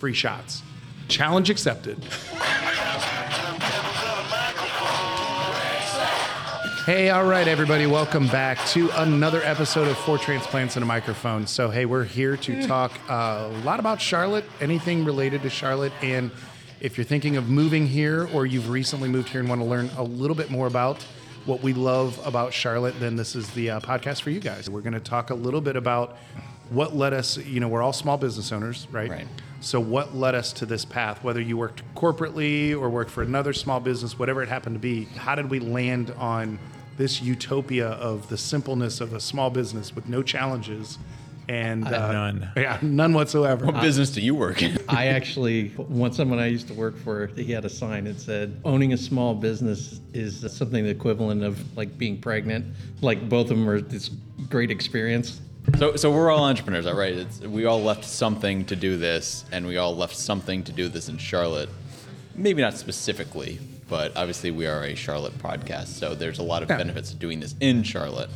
free shots. Challenge accepted. Hey, all right, everybody, welcome back to another episode of Four Transplants and a Microphone. So, hey, we're here to talk uh, a lot about Charlotte, anything related to Charlotte. And if you're thinking of moving here or you've recently moved here and want to learn a little bit more about what we love about Charlotte, then this is the uh, podcast for you guys. We're going to talk a little bit about what led us, you know, we're all small business owners, right? Right. So, what led us to this path? Whether you worked corporately or worked for another small business, whatever it happened to be, how did we land on this utopia of the simpleness of a small business with no challenges and uh, none. Yeah, none whatsoever. What business do you work in? I actually, once someone I used to work for, he had a sign that said, owning a small business is something the equivalent of like being pregnant. Like both of them are this great experience. So, so we're all entrepreneurs, all right? It's, we all left something to do this, and we all left something to do this in Charlotte. Maybe not specifically, but obviously we are a Charlotte podcast, so there's a lot of Yeah. benefits to doing this in Charlotte.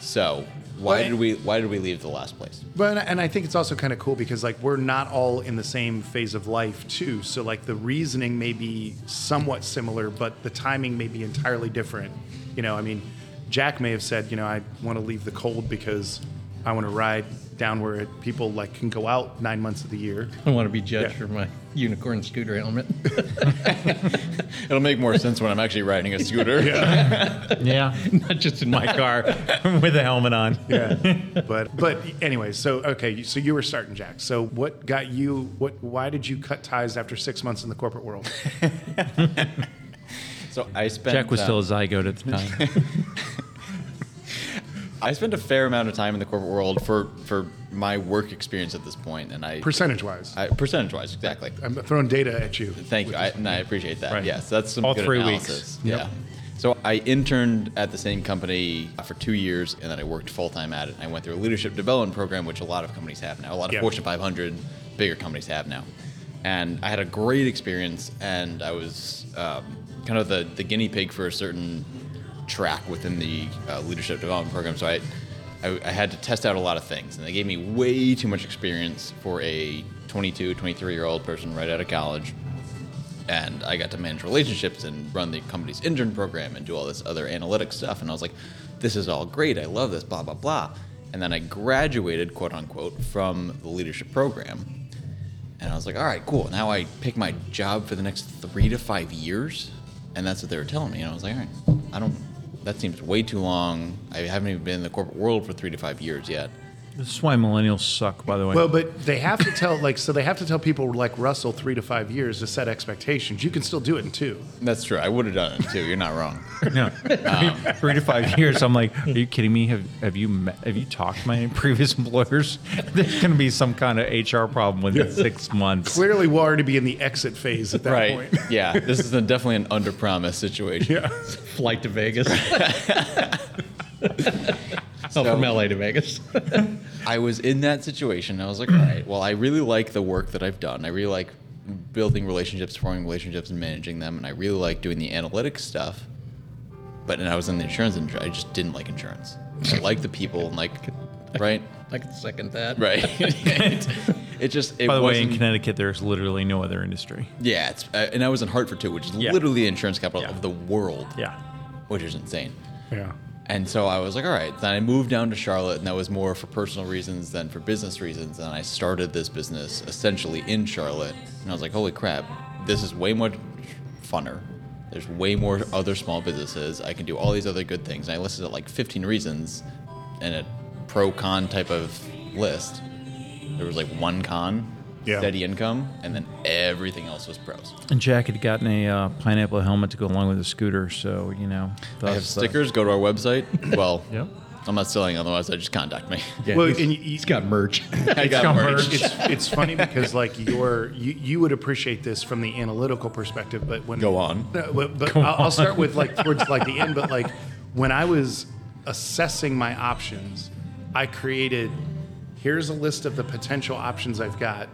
So, why Well, did we why did we leave the last place? But and I think it's also kind of cool because like we're not all in the same phase of life too. So like the reasoning may be somewhat similar, but the timing may be entirely different. You know, I mean, Jack may have said, you know, I want to leave the cold because I want to ride down where people like can go out nine months of the year. I want to be judged Yeah. for my unicorn scooter helmet. It'll make more sense when I'm actually riding a scooter. Yeah, Not just in my car. with a helmet on. Yeah. but but anyway, so okay, so you were starting Jack. So what got you? What? Why did you cut ties after six months in the corporate world? So I spent Jack was uh, still a zygote at the time. I spent a fair amount of time in the corporate world for for my work experience at this point, and I Percentage wise, I, percentage wise exactly. I'm throwing data at you. Thank you. I, and I appreciate that. Right. Yes, that's some All good three analysis. weeks. Yep. Yeah. So I interned at the same company for two years, and then I worked full time at it. I went through a leadership development program, which a lot of companies have now. A lot of Yeah. Fortune 500 bigger companies have now. And I had a great experience, and I was um, kind of the, the guinea pig for a certain track within the uh, leadership development program. So I, I, I had to test out a lot of things, and they gave me way too much experience for a 22, 23 year old person right out of college and I got to manage relationships and run the company's intern program and do all this other analytics stuff. And I was like, this is all great. I love this, blah, blah, blah. And then I graduated, quote unquote, from the leadership program. And I was like, all right, cool. Now I pick my job for the next three to five years. And that's what they were telling me. And I was like, all right, I don't, that seems way too long. I haven't even been in the corporate world for three to five years yet. This is why millennials suck, by the way. Well, but they have to tell like so they have to tell people like Russell three to five years to set expectations. You can still do it in two. That's true. I would have done it too. You're not wrong. no, three to five years. I'm like, are you kidding me? Have have you met, have you talked to my previous employers? There's going to be some kind of HR problem within six months. Clearly, we'll already be in the exit phase at that right. point. yeah. This is a, definitely an under promise situation. Yeah. Flight to Vegas. oh, from LA to Vegas. I was in that situation. I was like, all right, well, I really like the work that I've done. I really like building relationships, forming relationships, and managing them. And I really like doing the analytics stuff. But and I was in the insurance industry. I just didn't like insurance. I like the people and like, right, I can second that. right. it just it By the way, in Connecticut, there's literally no other industry. yeah, it's uh, and I was in Hartford too, which is Yeah. literally the insurance capital Yeah. of the world, Yeah. which is insane. Yeah. And so I was like, all right. Then I moved down to Charlotte, and that was more for personal reasons than for business reasons. And I started this business essentially in Charlotte. And I was like, holy crap, this is way more funner. There's way more other small businesses. I can do all these other good things. And I listed like 15 reasons in a pro con type of list. There was like one con, Yeah. steady income, and then everything else was pros. And Jack had gotten a uh, pineapple helmet to go along with the scooter, so you know. I have thus, uh, stickers. Go to our website. Well, Yep. I'm not selling otherwise. I just contact me. Yeah, Well, he's- and you- you- he's got merch. I got got merch. merch. It's it's funny because like your you, you would appreciate this from the analytical perspective, but when Go on. No, but, but I'll, I'll start with like towards like the end. But like when I was assessing my options, I created here's a list of the potential options I've got.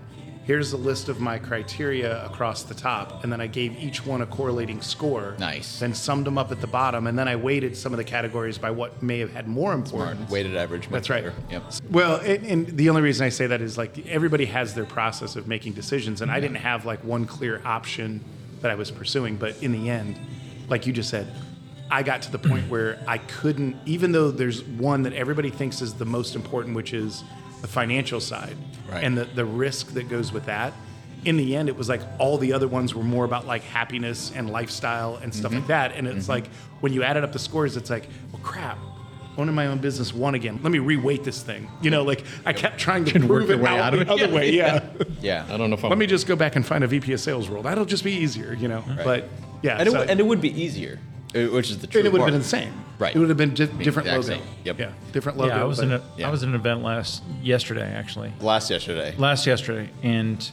here's a list of my criteria across the top, and then I gave each one a correlating score. Nice. Then summed them up at the bottom, and then I weighted some of the categories by what may have had more importance. Weighted average. That's right. better. Yep. Well, and, and the only reason I say that is like everybody has their process of making decisions, and I didn't have like one clear option that I was pursuing. But in the end, like you just said, I got to the point where I couldn't, even though there's one that everybody thinks is the most important, which is the financial side Right. and the, the risk that goes with that. In the end, it was like all the other ones were more about like happiness and lifestyle and stuff Mm-hmm. like that. And it's like when you added up the scores, it's like, well, crap. Owning my own business won again. Let me reweight this thing. You know, like I kept trying to Can work prove it your way out, of the it. other way. Yeah. Yeah. I don't know if I'm. Let me just go back and find a VP of sales role. That'll just be easier, you know. Right. But yeah, And, it, so- would- and it would be easier, which is the truth. and it would have been the same. Right. It would have been di- different exact logo. same. Yep. Yeah, different logo. yeah, I was but- in a I yeah. I was in an event last yesterday actually. Last yesterday. Last yesterday, and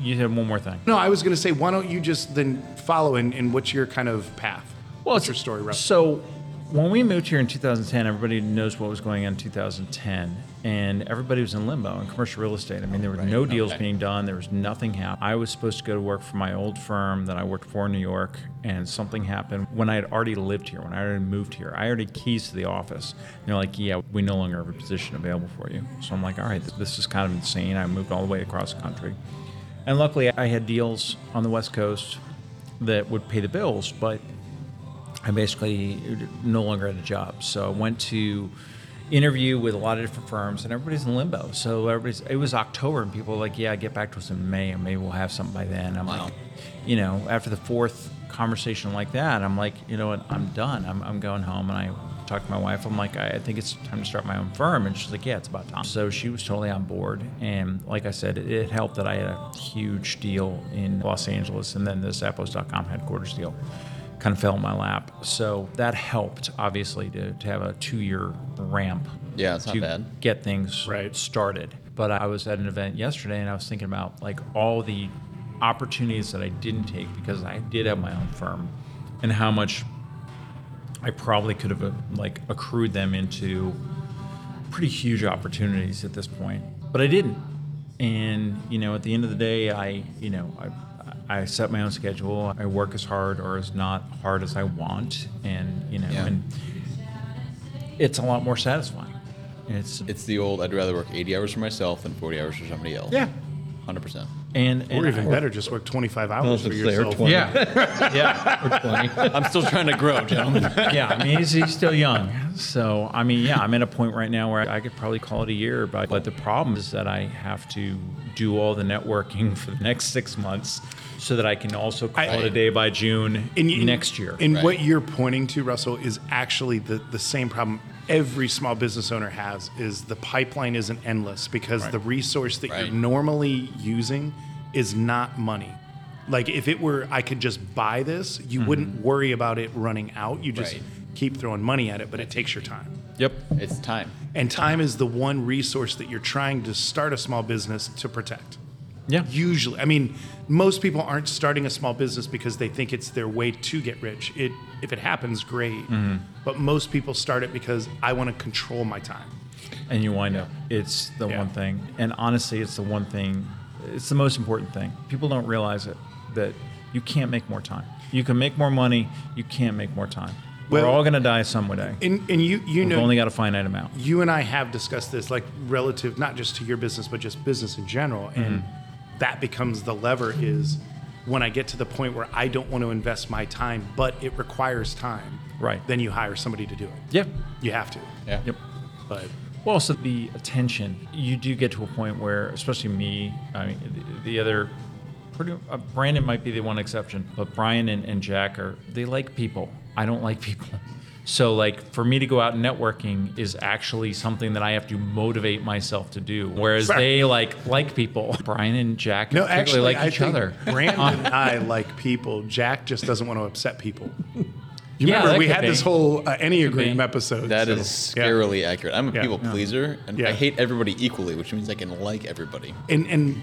you had one more thing. No, I was going to say, why don't you just then follow in, in what's your kind of path? Well, what's it's- your story, Russ? So, when we moved here in 2010, everybody knows what was going on in 2010, and everybody was in limbo in commercial real estate. I mean, there were no deals Okay. being done. There was nothing happening. I was supposed to go to work for my old firm that I worked for in New York, and something happened when I had already lived here, when I already moved here. I already had keys to the office. And they're like, "Yeah, we no longer have a position available for you." So I'm like, "All right, this is kind of insane." I moved all the way across the country, and luckily, I had deals on the West Coast that would pay the bills, but I basically no longer had a job. So I went to interview with a lot of different firms, and everybody's in limbo. So everybody's. It was October, and people were like, "Yeah, get back to us in May, and maybe we'll have something by then." I'm Wow. like, you know, after the fourth conversation like that, I'm like, you know what, I'm done. I'm, I'm going home, and I talked to my wife. I'm like, I, I think it's time to start my own firm, and she's like, Yeah, it's about time. So she was totally on board, and like I said, it, it helped that I had a huge deal in Los Angeles, and then the Zappos.com headquarters deal kind of fell in my lap. So that helped, obviously, to, to have a two year ramp. Yeah, it's not to bad. Get things Right. started. But I was at an event yesterday and I was thinking about like all the opportunities that I didn't take because I did have my own firm and how much I probably could have uh, like accrued them into pretty huge opportunities at this point, but I didn't. And you know, at the end of the day, I you know I I set my own schedule. I work as hard or as not hard as I want, and you know, Yeah. and it's a lot more satisfying. It's It's the old. I'd rather work 80 hours for myself than 40 hours for somebody else. Yeah. 100. percent and, or and even I- better, just work 25 hours for gonna yourself. 20. Yeah, yeah. or 20. I'm still trying to grow, gentlemen. yeah, I mean, he's, he's still young. So, I mean, yeah, I'm at a point right now where I could probably call it a year, but, but the problem is that I have to do all the networking for the next six months so that I can also call I- it a day by June And you- next year. And Right. what you're pointing to, Russell, is actually the, the same problem every small business owner has is the pipeline isn't endless because the resource that Right. you're normally using is not money. Like if it were I could just buy this, you mm-hmm. wouldn't worry about it running out. You just Right. keep throwing money at it, but it takes your time. yep. It's time. And time is the one resource that you're trying to start a small business to protect. Yeah. Usually, I mean, most people aren't starting a small business because they think it's their way to get rich. It, if it happens, great. But most people start it because I want to control my time. and you wind up. It's the Yeah. one thing, and honestly, it's the one thing. It's the most important thing. People don't realize it that you can't make more time. You can make more money. You can't make more time. We're all going to die some day. And and you you We've know only got a finite amount. you and I have discussed this like relative not just to your business but just business in general and Mm-hmm. That becomes the lever is when I get to the point where I don't want to invest my time but it requires time. Right. Then you hire somebody to do it. Yep. You have to. Yeah. Yep. But Well, also the attention. You do get to a point where, especially me, I mean, the, the other, pretty, uh, Brandon might be the one exception, but Brian and, and Jack are, they like people. I don't like people. So, like, for me to go out networking is actually something that I have to motivate myself to do. Whereas Fair. they like like people. Brian and Jack no, actually, like I each other. Brandon and I like people. Jack just doesn't want to upset people. You Yeah, remember we had be. this whole uh, Enneagram be. episode. That so, is yeah. scarily accurate. I'm a Yeah. people pleaser, and Yeah. I hate everybody equally, which means I can like everybody. and and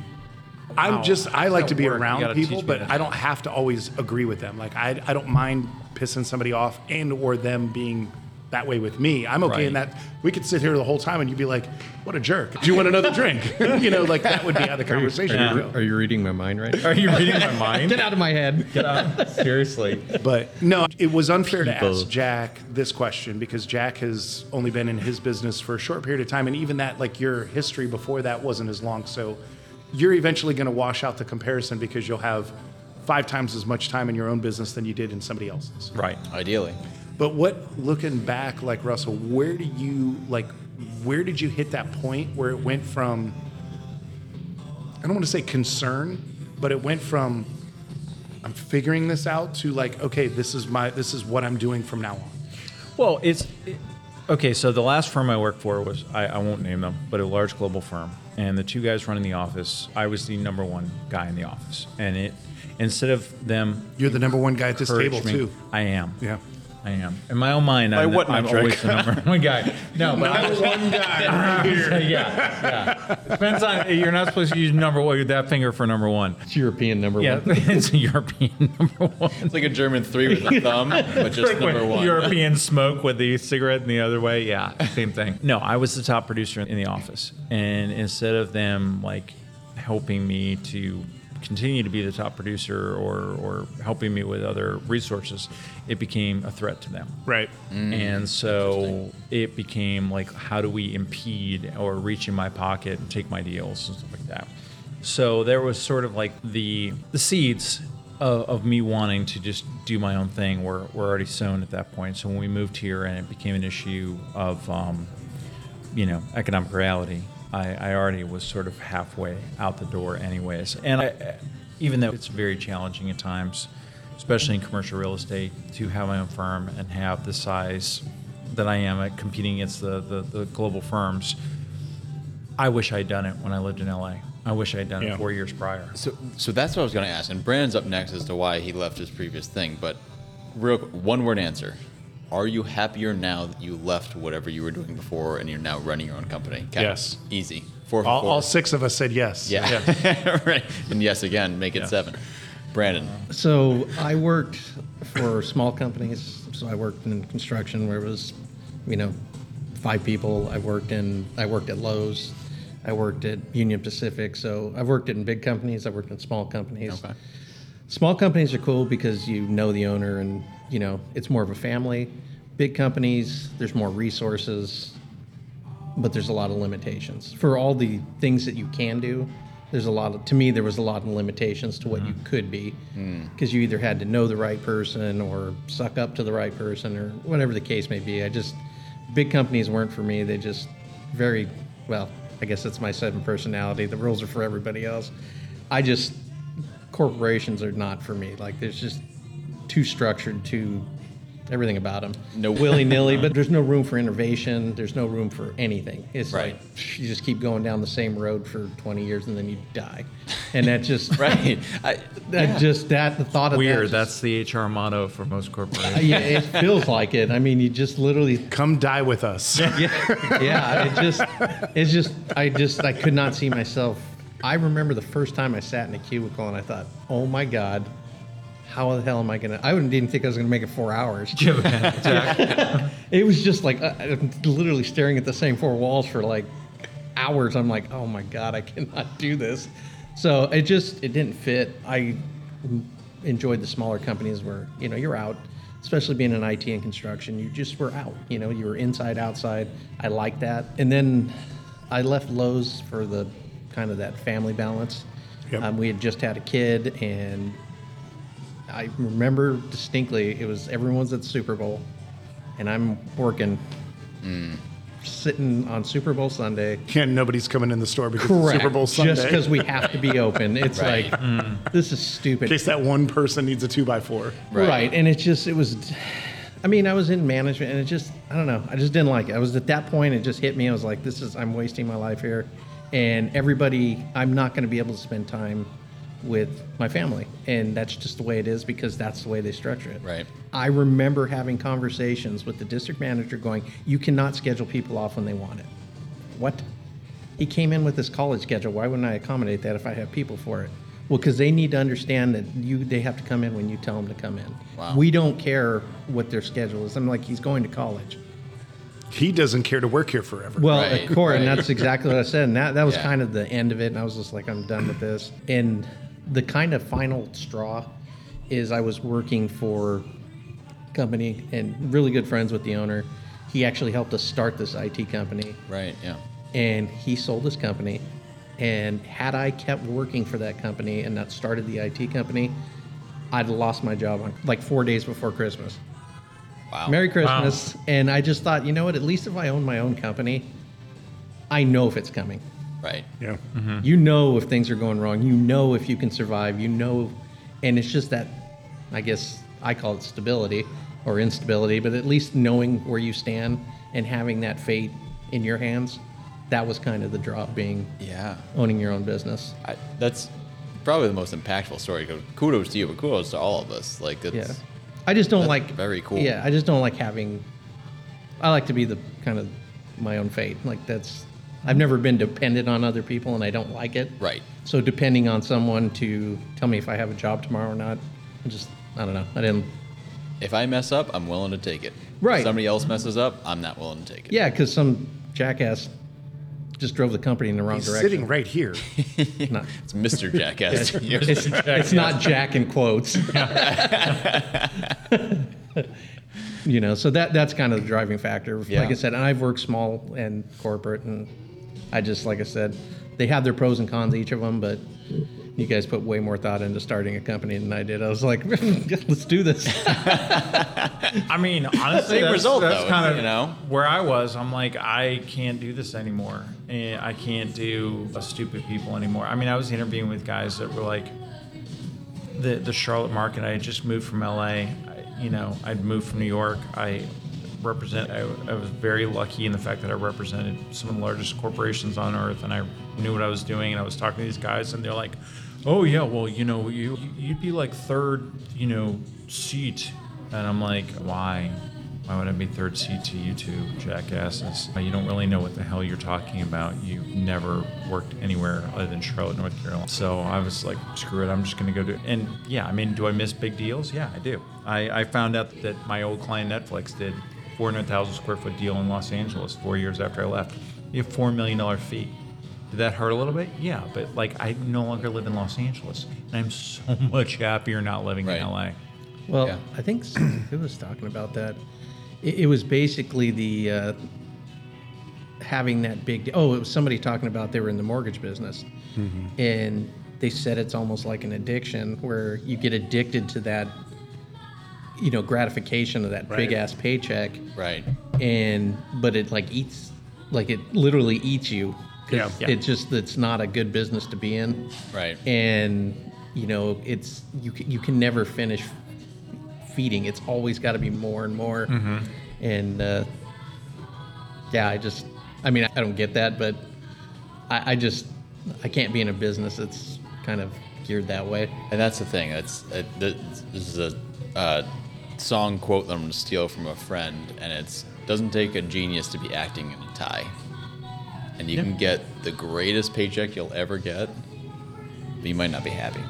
I'm Wow. just I like to be work. Around people, but that. I don't have to always agree with them. Like I I don't mind pissing somebody off and or them being that way with me. I'm okay in that we could sit here the whole time and you'd be like, "What a jerk! Do you want another drink?" you know, like that would be how the conversation Are would you, are you reading my mind right now? Are you reading my mind? Get out of my head. Get out. Seriously. But no, it was unfair to ask Jack this question because Jack has only been in his business for a short period of time, and even that, like your history before that, wasn't as long. So you're eventually going to wash out the comparison because you'll have five times as much time in your own business than you did in somebody else's. Right. Ideally. But what, looking back, like Russell, where do you like? Where did you hit that point where it went from? I don't want to say concern, but it went from I'm figuring this out to like, okay, this is my this is what I'm doing from now on. Well, it's it- okay. So the last firm I worked for was I, I won't name them, but a large global firm, and the two guys running the office, I was the number one guy in the office, and it instead of them You're the number one guy at this table me- too. I am. Yeah. I am. In my own mind, I'm, what I'm metric? always the number one guy. No, but I, was one guy right here. yeah, yeah. Depends on. You're not supposed to use number one. That finger for number one. It's European number Yeah, one. it's a European number one. It's like a German three with a thumb, but just Like number when one. European smoke with the cigarette in the other way. Yeah, same thing. No, I was the top producer in the office, and instead of them like helping me to continue to be the top producer or or helping me with other resources, it became a threat to them. Right. And so it became like, how do we impede or reach in my pocket and take my deals and stuff like that? So there was sort of like the the seeds of, of me wanting to just do my own thing were, were already sown at that point. So when we moved here and it became an issue of, um, you know, economic reality, I, I already was sort of halfway out the door, anyways. And I, even though it's very challenging at times, especially in commercial real estate, to have my own firm and have the size that I am at competing against the, the, the global firms, I wish I'd done it when I lived in LA. I wish I'd done Yeah. it four years prior. So, so that's what I was going to ask. And Brandon's up next as to why he left his previous thing. But real one word answer: Are you happier now that you left whatever you were doing before and you're now running your own company? Cap- Yes. Easy. Four All, four. all six of us said yes. yeah. right. And yes again, make it Yeah. seven. Brandon. So I worked for small companies. So I worked in construction where it was, you know, five people. I worked in I worked at Lowe's. I worked at Union Pacific. So I've worked in big companies. I've worked in small companies. Okay. Small companies are cool because you know the owner and you know it's more of a family. Big companies, there's more resources, but there's a lot of limitations for all the things that you can do. There's a lot of to me there was a lot of limitations to what you mm. could be mm. because you either had to know the right person or suck up to the right person or whatever the case may be. I just big companies weren't for me. They just very well. I guess that's my seven personality. The rules are for everybody else. I just corporations are not for me. Like there's just too structured, too everything about them. No- willy nilly, but there's no room for innovation. There's no room for anything. It's Right. like you just keep going down the same road for 20 years and then you die. And that just Right. I, that just that the thought of Weird. That That's the HR motto for most corporations. yeah, it feels like it. I mean, you just literally Come die with us. yeah, yeah. It just, it's just, I just, I could not see myself. I remember the first time I sat in a cubicle and I thought, oh my god, how the hell am I gonna? I wouldn't even think I was gonna make it four hours. It was just like uh, I'm literally staring at the same four walls for like hours. I'm like, oh my god, I cannot do this. So it just it didn't fit. I enjoyed the smaller companies where you know you're out, especially being in IT and construction. You just were out. You know, you were inside, outside. I like that. And then I left Lowe's for the kind of that family balance. Yep. Um, we had just had a kid, and I remember distinctly it was everyone's at the Super Bowl, and I'm working, sitting on Super Bowl Sunday. and nobody's coming in the store because Correct. it's Super Bowl Sunday. Just because we have to be open. It's Right. like this is stupid. in case that one person needs a two by four. Right. Right. And it just, it was, I mean, I was in management and it just, I don't know, I just didn't like it. I was at that point, it just hit me. I was like, this is, I'm wasting my life here. And everybody, I'm not going to be able to spend time with my family. And that's just the way it is because that's the way they structure it. Right. I remember having conversations with the district manager going, you cannot schedule people off when they want it. What? He came in with this college schedule. Why wouldn't I accommodate that if I have people for it? Well, because they need to understand that you they have to come in when you tell them to come in. Wow. We don't care what their schedule is. I'm like, he's going to college. He doesn't care to work here forever. Well, Right, of course, and that's exactly what I said. And that, that was Yeah. kind of the end of it. And I was just like, I'm done with this. And the kind of final straw is I was working for a company and really good friends with the owner. He actually helped us start this IT company, Right. Yeah. and he sold his company. And had I kept working for that company and not started the IT company, I'd lost my job on like four days before Christmas. Wow. Merry Christmas. And I just thought, you know what? At least if I own my own company, I know if it's coming. Right. yeah. Mm-hmm. You know if things are going wrong. You know if you can survive. You know, and it's just that, I guess I call it stability or instability, but at least knowing where you stand and having that fate in your hands, that was kind of the drop being Yeah. owning your own business. I, that's probably the most impactful story. 'cause Kudos to you, but kudos to all of us. Like it's Yeah. I just don't That's like very cool. Yeah, I just don't like having. I like to be the kind of my own fate. Like that's. I've never been dependent on other people, and I don't like it. right. So depending on someone to tell me if I have a job tomorrow or not, I just I don't know. I didn't. If I mess up, I'm willing to take it. Right. If somebody else messes up, I'm not willing to take it. Yeah, because some jackass just drove the company in the wrong He's direction. sitting right here. Not- It's Mr. Jackass. it's, it's not Jack in quotes. you know, so that that's kind of the driving factor. Yeah. Like I said, and I've worked small and corporate, and I just like I said, they have their pros and cons each of them, but. You guys put way more thought into starting a company than I did. I was like, let's do this. I mean, honestly, Same that's, result, that's though, kind of you know? where I was. I'm like, I can't do this anymore, and I can't do a stupid people anymore. I mean, I was interviewing with guys that were like, the the Charlotte market. I had just moved from LA. I, you know, I'd moved from New York. I represent. I, I was very lucky in the fact that I represented some of the largest corporations on earth, and I knew what I was doing. And I was talking to these guys, and they're like, "Oh yeah, well, you know, you you'd be like third, you know, seat." And I'm like, "Why?" Why would I be third seat to you two jackasses? Uh, you don't really know what the hell you're talking about. You've never worked anywhere other than Charlotte, North Carolina. So I was like, screw it, I'm just going to go do it. And yeah, I mean, do I miss big deals? Yeah, I do. I, I found out that my old client Netflix did 400,000 square foot deal in Los Angeles four years after I left. You have $4 million fee. Did that hurt a little bit? Yeah, but like I no longer live in Los Angeles. And I'm so much happier not living Right. in LA. Well, Yeah. I think who was talking about that? It, it was basically the uh, having that big. Oh, it was somebody talking about they were in the mortgage business, and they said it's almost like an addiction where you get addicted to that, you know, gratification of that Right. big ass paycheck, right. and but it like eats, like it literally eats you. Yeah. Yeah. It just it's not a good business to be in Right. and you know it's you can, you can never finish feeding it's always got to be more and more Mm-hmm. and uh, yeah i just i mean i don't get that but I, I just i can't be in a business that's kind of geared that way And that's the thing. That's uh, this is a uh, song quote that I'm going to steal from a friend, and it's doesn't take a genius to be acting in a tie. And you can get the greatest paycheck you'll ever get, but you might not be happy.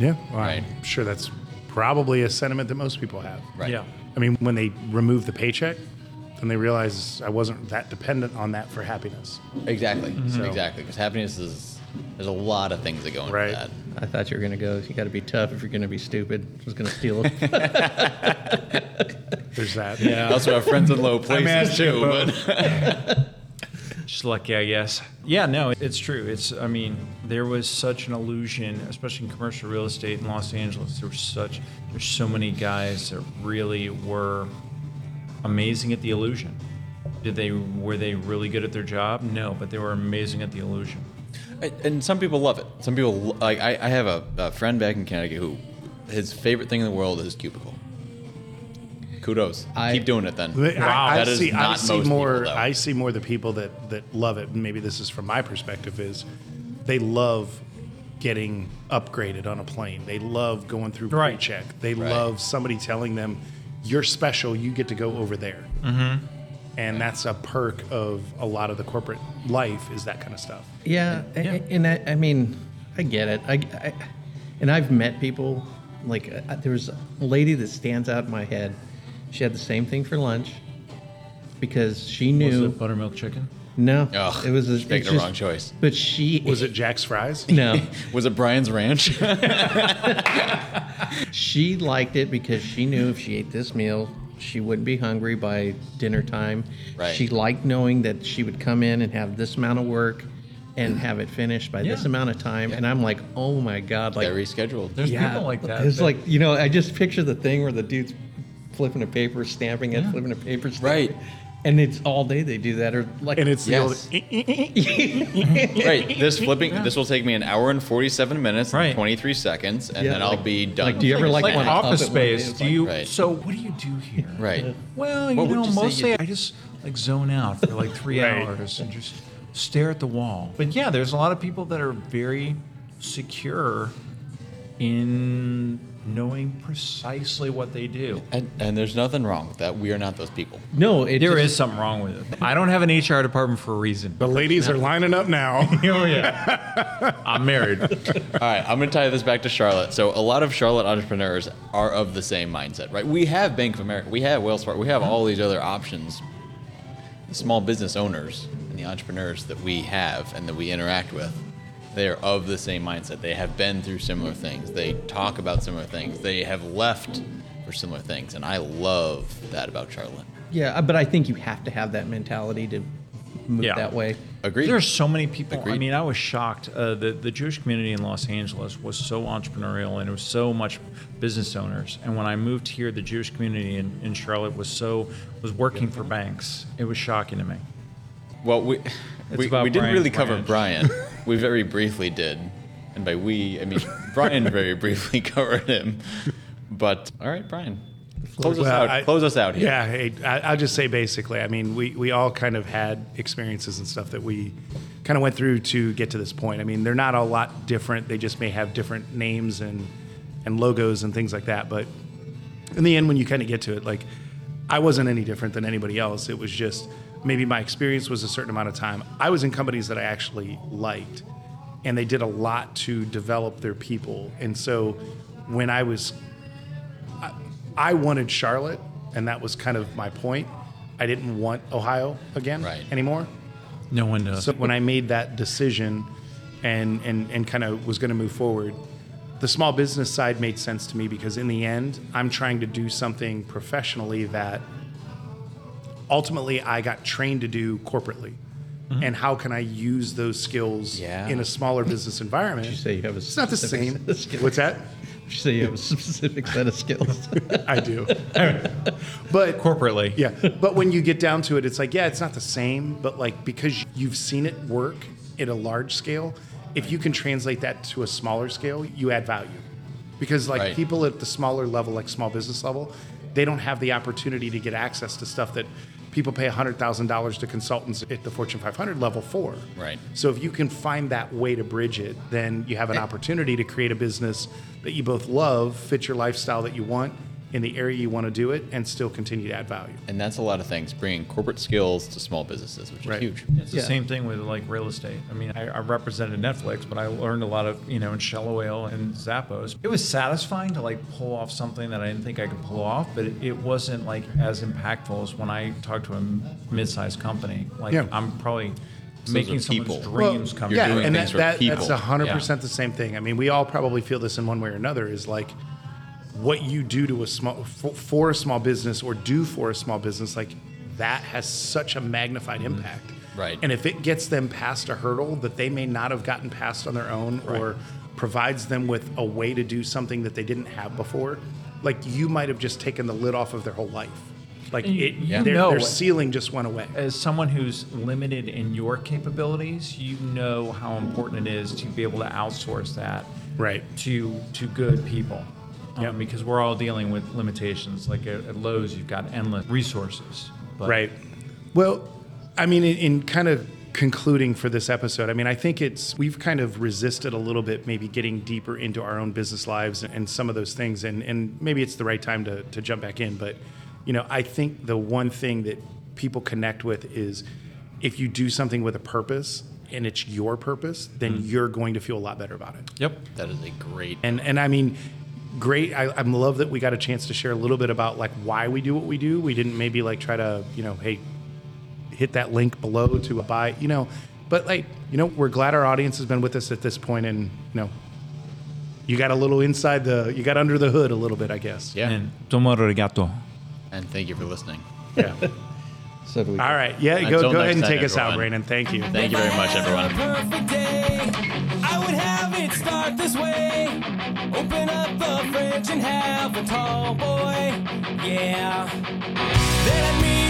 Yeah, well, Right. I'm sure that's probably a sentiment that most people have. Right. Yeah. I mean, when they remove the paycheck, then they realize I wasn't that dependent on that for happiness. Exactly. Mm-hmm. So- Exactly. Because happiness is there's a lot of things that go into Right. that. i thought you were going to go you got to be tough if you're going to be stupid i was going to steal it There's that. Yeah. Also have friends in low places asking too. both. But Just lucky, I guess. Yeah, no, it's true. It's, I mean, there was such an illusion, especially in commercial real estate in Los Angeles. There was such, there's so many guys that really were amazing at the illusion. Did they, were they really good at their job? No, but they were amazing at the illusion. and some people love it. Some people like. I, I have a, a friend back in Connecticut who his favorite thing in the world is cubicle. Kudos. I- Keep doing it then. I, I That is see, I see most more. people. I see more the people that that love it. Maybe this is from my perspective. Is they love getting upgraded on a plane. They love going through Right. pre-check. They Right. love somebody telling them, "You're special. You get to go over there." Mm-hmm. And that's a perk of a lot of the corporate life. Is that kind of stuff. Yeah, a- Yeah. a- and I, I mean, I get it. I, I, and I've met people like uh, there was a lady that stands out in my head. She had the same thing for lunch. because she Was knew it buttermilk chicken? no, Ugh, it was a, she's making it's the wrong choice. But she Was it Jack's Fries? no. Was it Brian's Ranch? She liked it because she knew if she ate this meal, she wouldn't be hungry by dinner time. Right. She liked knowing that she would come in and have this amount of work and have it finished by this Yeah. amount of time. And I'm like, oh my God. Like, They're rescheduled. There's yeah, people like that. It's that- like, you know, I just picture the thing where the dude's flipping a paper, stamping it, Yeah. flipping a paper, stamping Right. And it's all day they do that. Or like, And it's the Yes. old. right. This flipping. This will take me an hour and forty-seven minutes, and Right. twenty-three seconds, and Yeah, then I'll be done. like, do you ever like like wanna office it one day, space. Do you? Right. So what do you do here? Right. Well, you What know, you mostly you- I just like zone out for like three Right. hours and just stare at the wall. But yeah, there's a lot of people that are very secure in knowing precisely what they do. And, and there's nothing wrong with that. We are not those people. no, it There just- is something wrong with it. I don't have an HR department for a reason. The ladies are lining up now. oh yeah, I'm married. All right, I'm going to tie this back to Charlotte. So, a lot of Charlotte entrepreneurs are of the same mindset, right? We have Bank of America, we have Wells Fargo, we have all these other options. The small business owners and the entrepreneurs that we have and that we interact with, they are of the same mindset. They have been through similar things. They talk about similar things. They have left for similar things, and I love that about Charlotte. Yeah, but I think you have to have that mentality to move Yeah. that way. Agreed. There's so many people. I mean, I was shocked. Uh, the the Jewish community in Los Angeles was so entrepreneurial, and it was so much business owners. And when I moved here, the Jewish community in, in Charlotte was so was working for banks. It was shocking to me. Well, we we, we didn't Brian's really cover. Brian. we very briefly did, and by we I mean Brian very briefly covered him. But all right, Brian, close us out. I- close us out here. Yeah, hey, I, I'll just say basically, I mean, we, we all kind of had experiences and stuff that we kind of went through to get to this point. I mean, they're not a lot different. They just may have different names and, and logos and things like that. But in the end, when you kind of get to it, like, I wasn't any different than anybody else. It was just maybe my experience was a certain amount of time. I was in companies that I actually liked, and they did a lot to develop their people. And so when I was I wanted Charlotte, and that was kind of my point. I didn't want Ohio again Right. anymore. No one does. So when I made that decision and and, and kind of was going to move forward, the small business side made sense to me because in the end, I'm trying to do something professionally that ultimately I got trained to do corporately. Mm-hmm. And how can I use those skills Yeah. in a smaller business environment? You say you have a it's not the specific same. set of skills. What's that? You say you have a specific set of skills. I do. but Corporately. Yeah, but when you get down to it, it's like, yeah, it's not the same, but like because you've seen it work at a large scale, if you can translate that to a smaller scale, you add value. Because like Right. people at the smaller level, like small business level, they don't have the opportunity to get access to stuff that people pay $100,000 to consultants at the Fortune 500 level for. Right. So if you can find that way to bridge it, then you have an opportunity to create a business that you both love, fit your lifestyle that you want, in the area you want to do it, and still continue to add value. And that's a lot of things, bringing corporate skills to small businesses, which Right. is huge. It's the Yeah. same thing with like real estate. I mean, I, I represented Netflix, but I learned a lot of you know in Shell Oil and Zappos. It was satisfying to like pull off something that I didn't think I could pull off, but it, it wasn't like as impactful as when I talked to a mid-sized company. Like Yeah. I'm probably those making are someone's people. dreams come You're yeah, true. doing and that, that that's a hundred Yeah. percent the same thing. I mean, we all probably feel this in one way or another. Is like what you do to a small for, for a small business or do for a small business, like that has such a magnified mm-hmm. impact. Right. And if it gets them past a hurdle that they may not have gotten past on their own, or provides them with a way to do something that they didn't have before, like you might have just taken the lid off of their whole life. Like it, you their, know their ceiling just went away. as someone who's limited in your capabilities, you know how important it is to be able to outsource that Right. to to good people. Um, Yep. because we're all dealing with limitations. Like at, at Lowe's, you've got endless resources. But Right. Well, I mean, in, in kind of concluding for this episode, I mean, I think it's we've kind of resisted a little bit, maybe getting deeper into our own business lives and some of those things, and and maybe it's the right time to to jump back in. But you know, I think the one thing that people connect with is if you do something with a purpose and it's your purpose, then you're going to feel a lot better about it. Yep. That is a great. And and I mean, great. I, I love that we got a chance to share a little bit about like why we do what we do. We didn't maybe like try to you know, hey, hit that link below to buy. You know, but like you know, we're glad our audience has been with us at this point, and you know, you got a little inside the, you got under the hood a little bit, I guess. Yeah. And tomo arigato. And thank you for listening. Yeah. So do we. All right. Yeah. Uh, go, go ahead and time, take us out, everyone. Brandon. Thank you. Thank you very much, everyone. It start this way. Open up the fridge and have a tall boy, yeah. Then I'd meet